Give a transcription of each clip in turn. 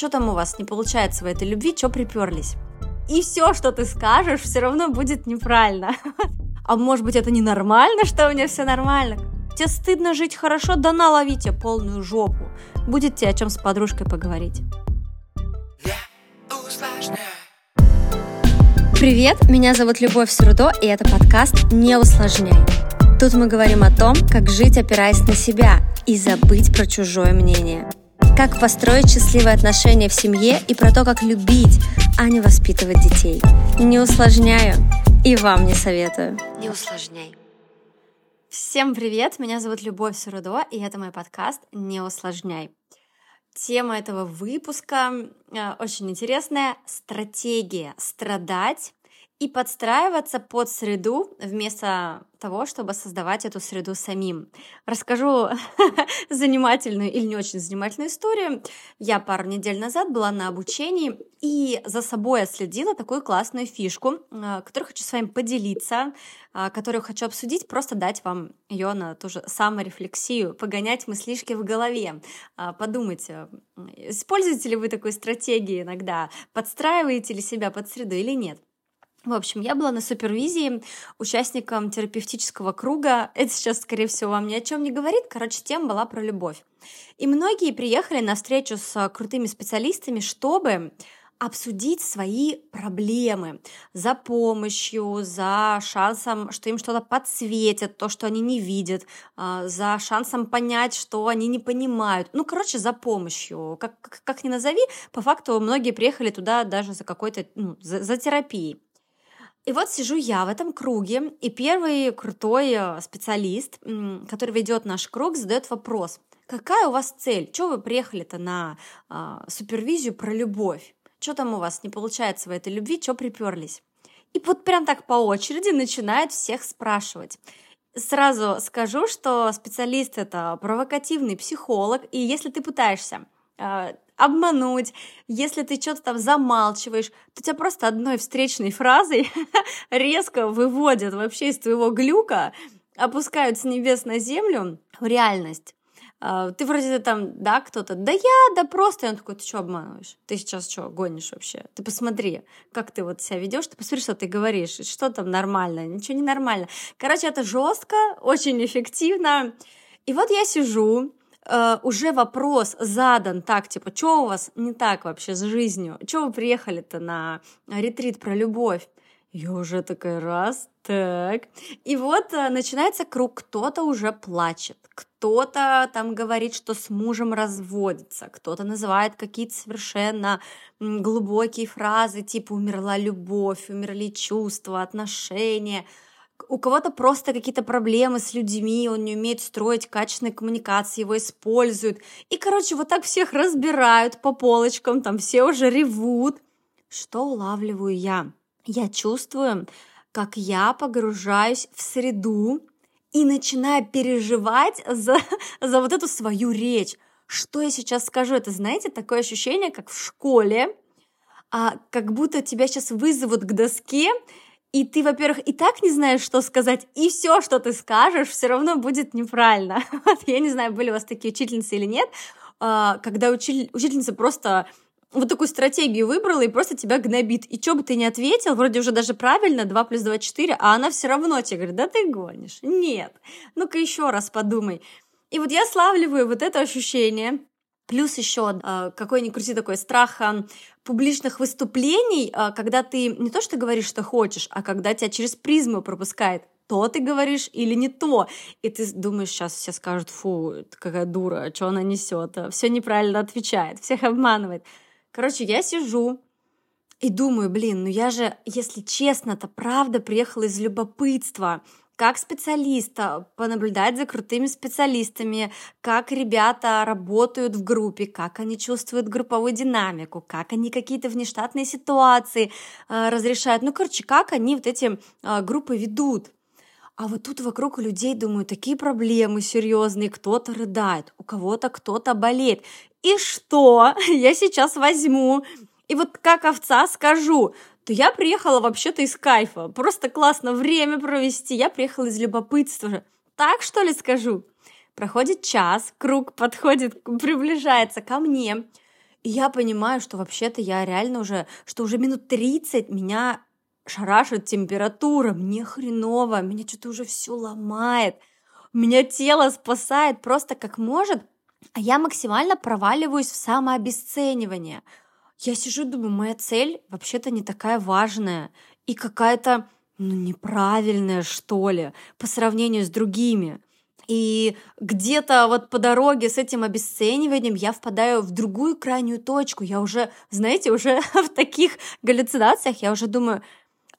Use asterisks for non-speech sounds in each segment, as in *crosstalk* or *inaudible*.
Что там у вас не получается в этой любви, что приперлись? И все, что ты скажешь, все равно будет неправильно. *laughs* А может быть, это ненормально, что у меня все нормально? Тебе стыдно жить хорошо, да наловите полную жопу. Будет тебе о чем с подружкой поговорить. Привет, меня зовут Любовь Сурудо, и это подкаст «Не усложняй». Тут мы говорим о том, как жить, опираясь на себя, и забыть про чужое мнение – как построить счастливые отношения в семье и про то, как любить, а не воспитывать детей. Не усложняю и вам не советую. Не усложняй. Всем привет, меня зовут Любовь Сурудо, и это мой подкаст «Не усложняй». Тема этого выпуска э, очень интересная – стратегия страдать и подстраиваться под среду вместо того, чтобы создавать эту среду самим. Расскажу *laughs* занимательную или не очень занимательную историю. Я пару недель назад была на обучении и за собой отследила такую классную фишку, э, которую хочу с вами поделиться, э, которую хочу обсудить, просто дать вам ее на ту же саморефлексию, погонять мыслишки в голове, э, подумать, используете ли вы такую стратегию иногда, подстраиваете ли себя под среду или нет. В общем, я была на супервизии участником терапевтического круга. Это сейчас, скорее всего, вам ни о чем не говорит. Короче, тема была про любовь. И многие приехали на встречу с крутыми специалистами, чтобы обсудить свои проблемы за помощью, за шансом, что им что-то подсветят, то, что они не видят, а, за шансом понять, что они не понимают. Ну, короче, за помощью. Как, как, как ни назови, по факту многие приехали туда даже за какой-то, ну, за, за терапией. И вот сижу я в этом круге, и первый крутой э, специалист, который ведет наш круг, задает вопрос. Какая у вас цель? Чего вы приехали-то на а, супервизию про любовь? Что там у вас не получается в этой любви? Что приперлись? И вот прям так по очереди начинает всех спрашивать. Сразу скажу, что специалист это провокативный психолог, и если ты пытаешься а, обмануть, если ты что-то там замалчиваешь, то тебя просто одной встречной фразой *laughs* резко выводят вообще из твоего глюка, опускают с небес на землю в реальность. А, ты вроде там, да, кто-то, да я, да просто. И он такой, ты что обманываешь? Ты сейчас что, гонишь вообще? Ты посмотри, как ты вот себя ведешь, ты посмотри, что ты говоришь, что там нормально, ничего не нормально. Короче, это жестко, очень эффективно. И вот я сижу, э, уже вопрос задан так, типа, что у вас не так вообще с жизнью? Что вы приехали-то на ретрит про любовь? Я уже такая раз, так. И вот э, начинается круг, кто-то уже плачет, кто-то там говорит, что с мужем разводится, кто-то называет какие-то совершенно глубокие фразы, типа «умерла любовь», «умерли чувства», «отношения», у кого-то просто какие-то проблемы с людьми, он не умеет строить качественные коммуникации, его используют. И, короче, вот так всех разбирают по полочкам, там все уже ревут. Что улавливаю я? Я чувствую, как я погружаюсь в среду и начинаю переживать за, за вот эту свою речь. Что я сейчас скажу? Это, знаете, такое ощущение, как в школе, а, как будто тебя сейчас вызовут к доске, и ты, во-первых, и так не знаешь, что сказать, и все, что ты скажешь, все равно будет неправильно. *laughs* Вот, я не знаю, были у вас такие учительницы или нет, а, когда учитель, учительница просто вот такую стратегию выбрала и просто тебя гнобит. И что бы ты ни ответил, вроде уже даже правильно, 2 плюс 2 4, а она все равно тебе говорит, да ты гонишь. Нет. Ну-ка еще раз подумай. И вот я славливаю вот это ощущение, Плюс еще э, какой ни крути такой страх э, публичных выступлений, э, когда ты не то что говоришь, что хочешь, а когда тебя через призму пропускает то ты говоришь или не то. И ты думаешь, сейчас все скажут, фу, какая дура, что она несет, все неправильно отвечает, всех обманывает. Короче, я сижу и думаю, блин, ну я же, если честно-то, правда приехала из любопытства как специалиста, понаблюдать за крутыми специалистами, как ребята работают в группе, как они чувствуют групповую динамику, как они какие-то внештатные ситуации э, разрешают. Ну, короче, как они вот эти э, группы ведут. А вот тут вокруг у людей, думаю, такие проблемы серьезные, кто-то рыдает, у кого-то кто-то болеет. И что? *laughs* Я сейчас возьму и вот как овца скажу, то я приехала вообще-то из кайфа. Просто классно время провести. Я приехала из любопытства. Так что ли скажу? Проходит час, круг подходит, приближается ко мне. И я понимаю, что вообще-то я реально уже, что уже минут 30 меня шарашит температура, мне хреново, меня что-то уже все ломает, меня тело спасает просто как может, а я максимально проваливаюсь в самообесценивание. Я сижу и думаю, моя цель вообще-то не такая важная и какая-то ну, неправильная, что ли, по сравнению с другими. И где-то вот по дороге с этим обесцениванием я впадаю в другую крайнюю точку. Я уже, знаете, уже *laughs* в таких галлюцинациях я уже думаю,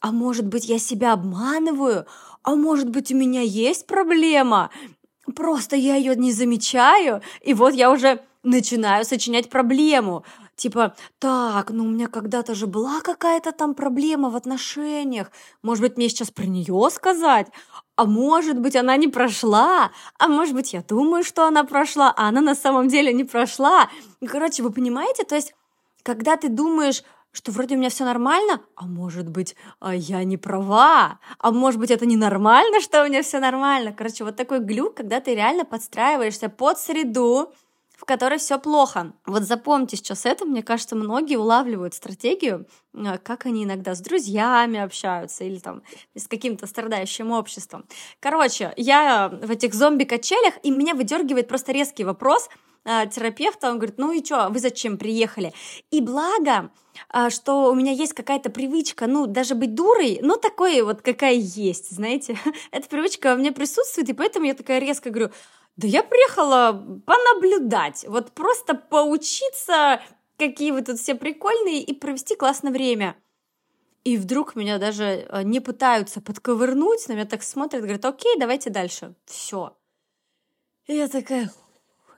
а может быть, я себя обманываю? А может быть, у меня есть проблема? Просто я ее не замечаю, и вот я уже начинаю сочинять проблему. Типа, так, ну у меня когда-то же была какая-то там проблема в отношениях. Может быть, мне сейчас про нее сказать? А может быть, она не прошла? А может быть, я думаю, что она прошла, а она на самом деле не прошла? Короче, вы понимаете? То есть, когда ты думаешь, что вроде у меня все нормально, а может быть, а я не права, а может быть, это ненормально, что у меня все нормально. Короче, вот такой глюк, когда ты реально подстраиваешься под среду, в которой все плохо. Вот запомните сейчас это, мне кажется, многие улавливают стратегию, э, как они иногда с друзьями общаются или там с каким-то страдающим обществом. Короче, я в этих зомби-качелях, и меня выдергивает просто резкий вопрос – э, терапевта, он говорит, ну и что, вы зачем приехали? И благо, э, что у меня есть какая-то привычка, ну, даже быть дурой, но такой вот, какая есть, знаете. *laughs* Эта привычка у меня присутствует, и поэтому я такая резко говорю, да я приехала понаблюдать, вот просто поучиться, какие вы тут все прикольные, и провести классное время. И вдруг меня даже э, не пытаются подковырнуть, на меня так смотрят, говорят, окей, давайте дальше. Все. И я такая,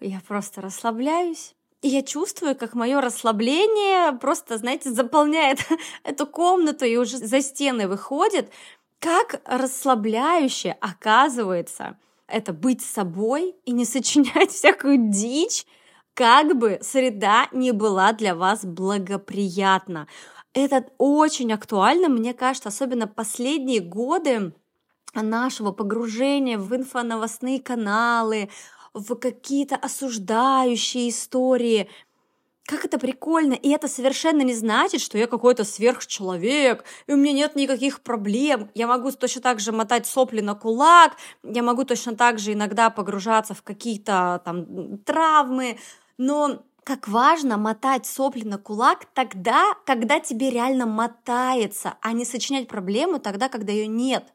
я просто расслабляюсь. И я чувствую, как мое расслабление просто, знаете, заполняет *laughs* эту комнату и уже за стены выходит. Как расслабляюще оказывается это быть собой и не сочинять *laughs* всякую дичь, как бы среда не была для вас благоприятна. Это очень актуально, мне кажется, особенно последние годы нашего погружения в инфоновостные каналы, в какие-то осуждающие истории. Как это прикольно! И это совершенно не значит, что я какой-то сверхчеловек, и у меня нет никаких проблем. Я могу точно так же мотать сопли на кулак, я могу точно так же иногда погружаться в какие-то там травмы, но как важно мотать сопли на кулак тогда, когда тебе реально мотается, а не сочинять проблему тогда, когда ее нет.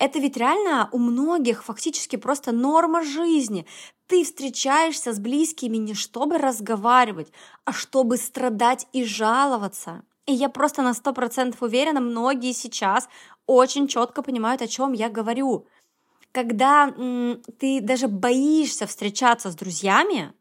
Это ведь реально у многих фактически просто норма жизни. Ты встречаешься с близкими не чтобы разговаривать, а чтобы страдать и жаловаться. И я просто на сто процентов уверена, многие сейчас очень четко понимают, о чем я говорю. Когда м, ты даже боишься встречаться с друзьями,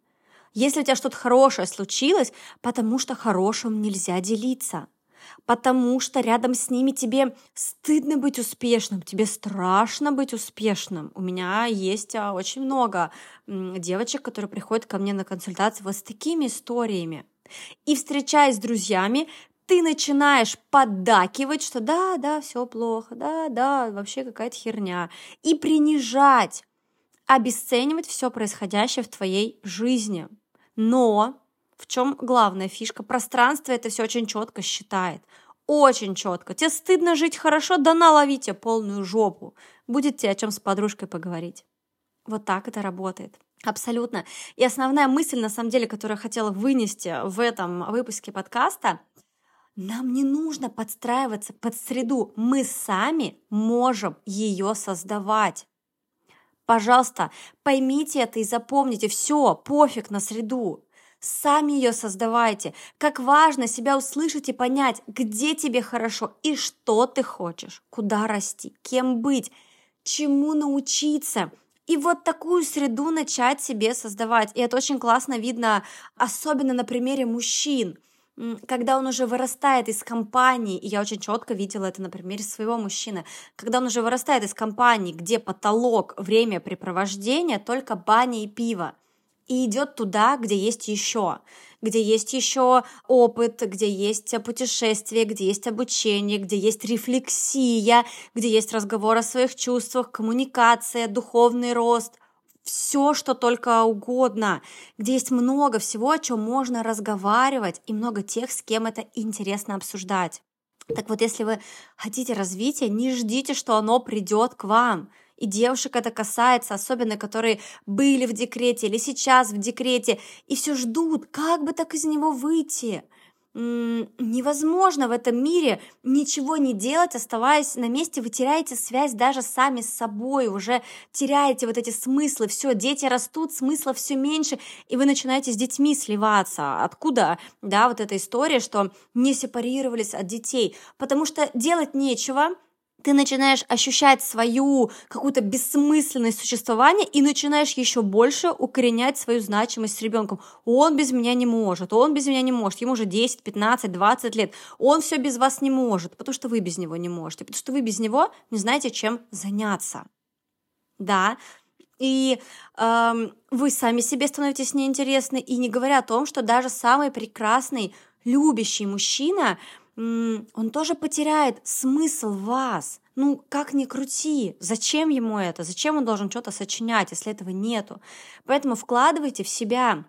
если у тебя что-то хорошее случилось, потому что хорошим нельзя делиться – потому что рядом с ними тебе стыдно быть успешным, тебе страшно быть успешным. У меня есть а, очень много девочек, которые приходят ко мне на консультации вот с такими историями. И встречаясь с друзьями, ты начинаешь поддакивать, что да, да, все плохо, да, да, вообще какая-то херня. И принижать, обесценивать все происходящее в твоей жизни. Но в чем главная фишка? Пространство это все очень четко считает. Очень четко. Тебе стыдно жить хорошо, да наловите полную жопу. Будет тебе о чем с подружкой поговорить. Вот так это работает. Абсолютно. И основная мысль, на самом деле, которую я хотела вынести в этом выпуске подкаста, нам не нужно подстраиваться под среду. Мы сами можем ее создавать. Пожалуйста, поймите это и запомните. Все, пофиг на среду. Сами ее создавайте. Как важно себя услышать и понять, где тебе хорошо и что ты хочешь, куда расти, кем быть, чему научиться. И вот такую среду начать себе создавать. И это очень классно видно, особенно на примере мужчин когда он уже вырастает из компании, и я очень четко видела это на примере своего мужчины, когда он уже вырастает из компании, где потолок времяпрепровождения только баня и пиво, и идет туда, где есть еще, где есть еще опыт, где есть путешествие, где есть обучение, где есть рефлексия, где есть разговор о своих чувствах, коммуникация, духовный рост. все, что только угодно, где есть много всего, о чем можно разговаривать, и много тех, с кем это интересно обсуждать. Так вот, если вы хотите развития, не ждите, что оно придет к вам. И девушек это касается, особенно которые были в декрете или сейчас в декрете, и все ждут, как бы так из него выйти невозможно в этом мире ничего не делать, оставаясь на месте, вы теряете связь даже сами с собой, уже теряете вот эти смыслы, все, дети растут, смысла все меньше, и вы начинаете с детьми сливаться. Откуда, да, вот эта история, что не сепарировались от детей? Потому что делать нечего, ты начинаешь ощущать свою какую-то бессмысленность существования и начинаешь еще больше укоренять свою значимость с ребенком. Он без меня не может, он без меня не может, ему уже 10, 15, 20 лет, он все без вас не может, потому что вы без него не можете, потому что вы без него не знаете, чем заняться. Да, и эм, вы сами себе становитесь неинтересны, и не говоря о том, что даже самый прекрасный, любящий мужчина он тоже потеряет смысл вас. Ну, как ни крути, зачем ему это? Зачем он должен что-то сочинять, если этого нету? Поэтому вкладывайте в себя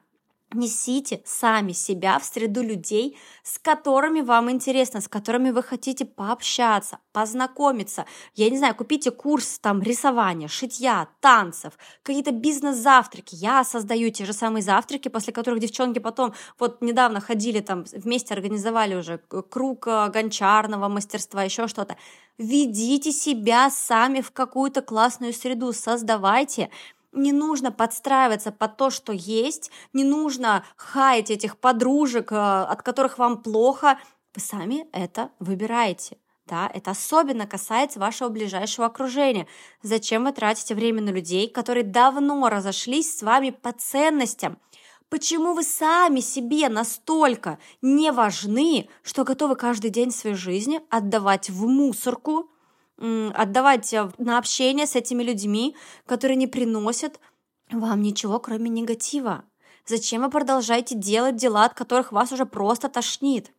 Несите сами себя в среду людей, с которыми вам интересно, с которыми вы хотите пообщаться, познакомиться. Я не знаю, купите курс там рисования, шитья, танцев, какие-то бизнес-завтраки. Я создаю те же самые завтраки, после которых девчонки потом, вот недавно ходили там, вместе организовали уже круг э, гончарного мастерства, еще что-то. Ведите себя сами в какую-то классную среду, создавайте не нужно подстраиваться под то, что есть, не нужно хаять этих подружек, э, от которых вам плохо. Вы сами это выбираете. Да, это особенно касается вашего ближайшего окружения. Зачем вы тратите время на людей, которые давно разошлись с вами по ценностям? Почему вы сами себе настолько не важны, что готовы каждый день своей жизни отдавать в мусорку, отдавать э, на общение с этими людьми, которые не приносят вам ничего, кроме негатива. Зачем вы продолжаете делать дела, от которых вас уже просто тошнит?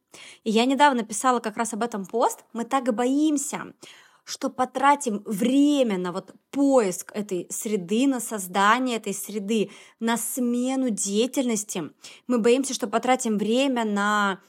И я недавно писала как раз об этом пост. Мы так боимся, что потратим время на вот поиск этой среды, на создание этой среды, на смену деятельности. Мы боимся, что потратим время на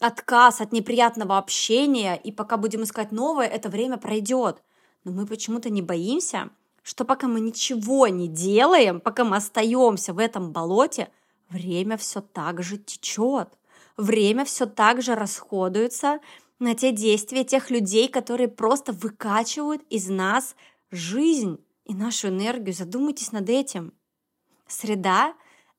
отказ от неприятного общения, и пока будем искать новое, это время пройдет. Но мы почему-то не боимся, что пока мы ничего не делаем, пока мы остаемся в этом болоте, время все так же течет. Время все так же расходуется на те действия тех людей, которые просто выкачивают из нас жизнь и нашу энергию. Задумайтесь над этим. Среда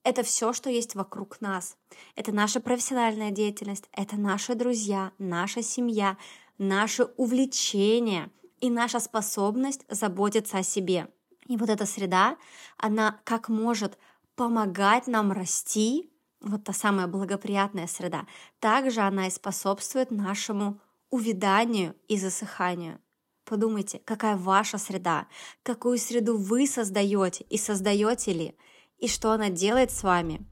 это все, что есть вокруг нас. Это наша профессиональная деятельность, это наши друзья, наша семья, наши увлечения и наша способность заботиться о себе. И вот эта среда, она как может помогать нам расти, вот та самая благоприятная среда, также она и способствует нашему увяданию и засыханию. Подумайте, какая ваша среда, какую среду вы создаете и создаете ли – и что она делает с вами,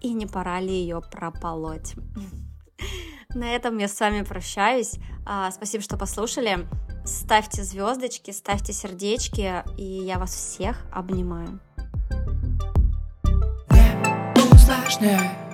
и не пора ли ее прополоть. *laughs* На этом я с вами прощаюсь. А, спасибо, что послушали. Ставьте звездочки, ставьте сердечки, и я вас всех обнимаю. Не.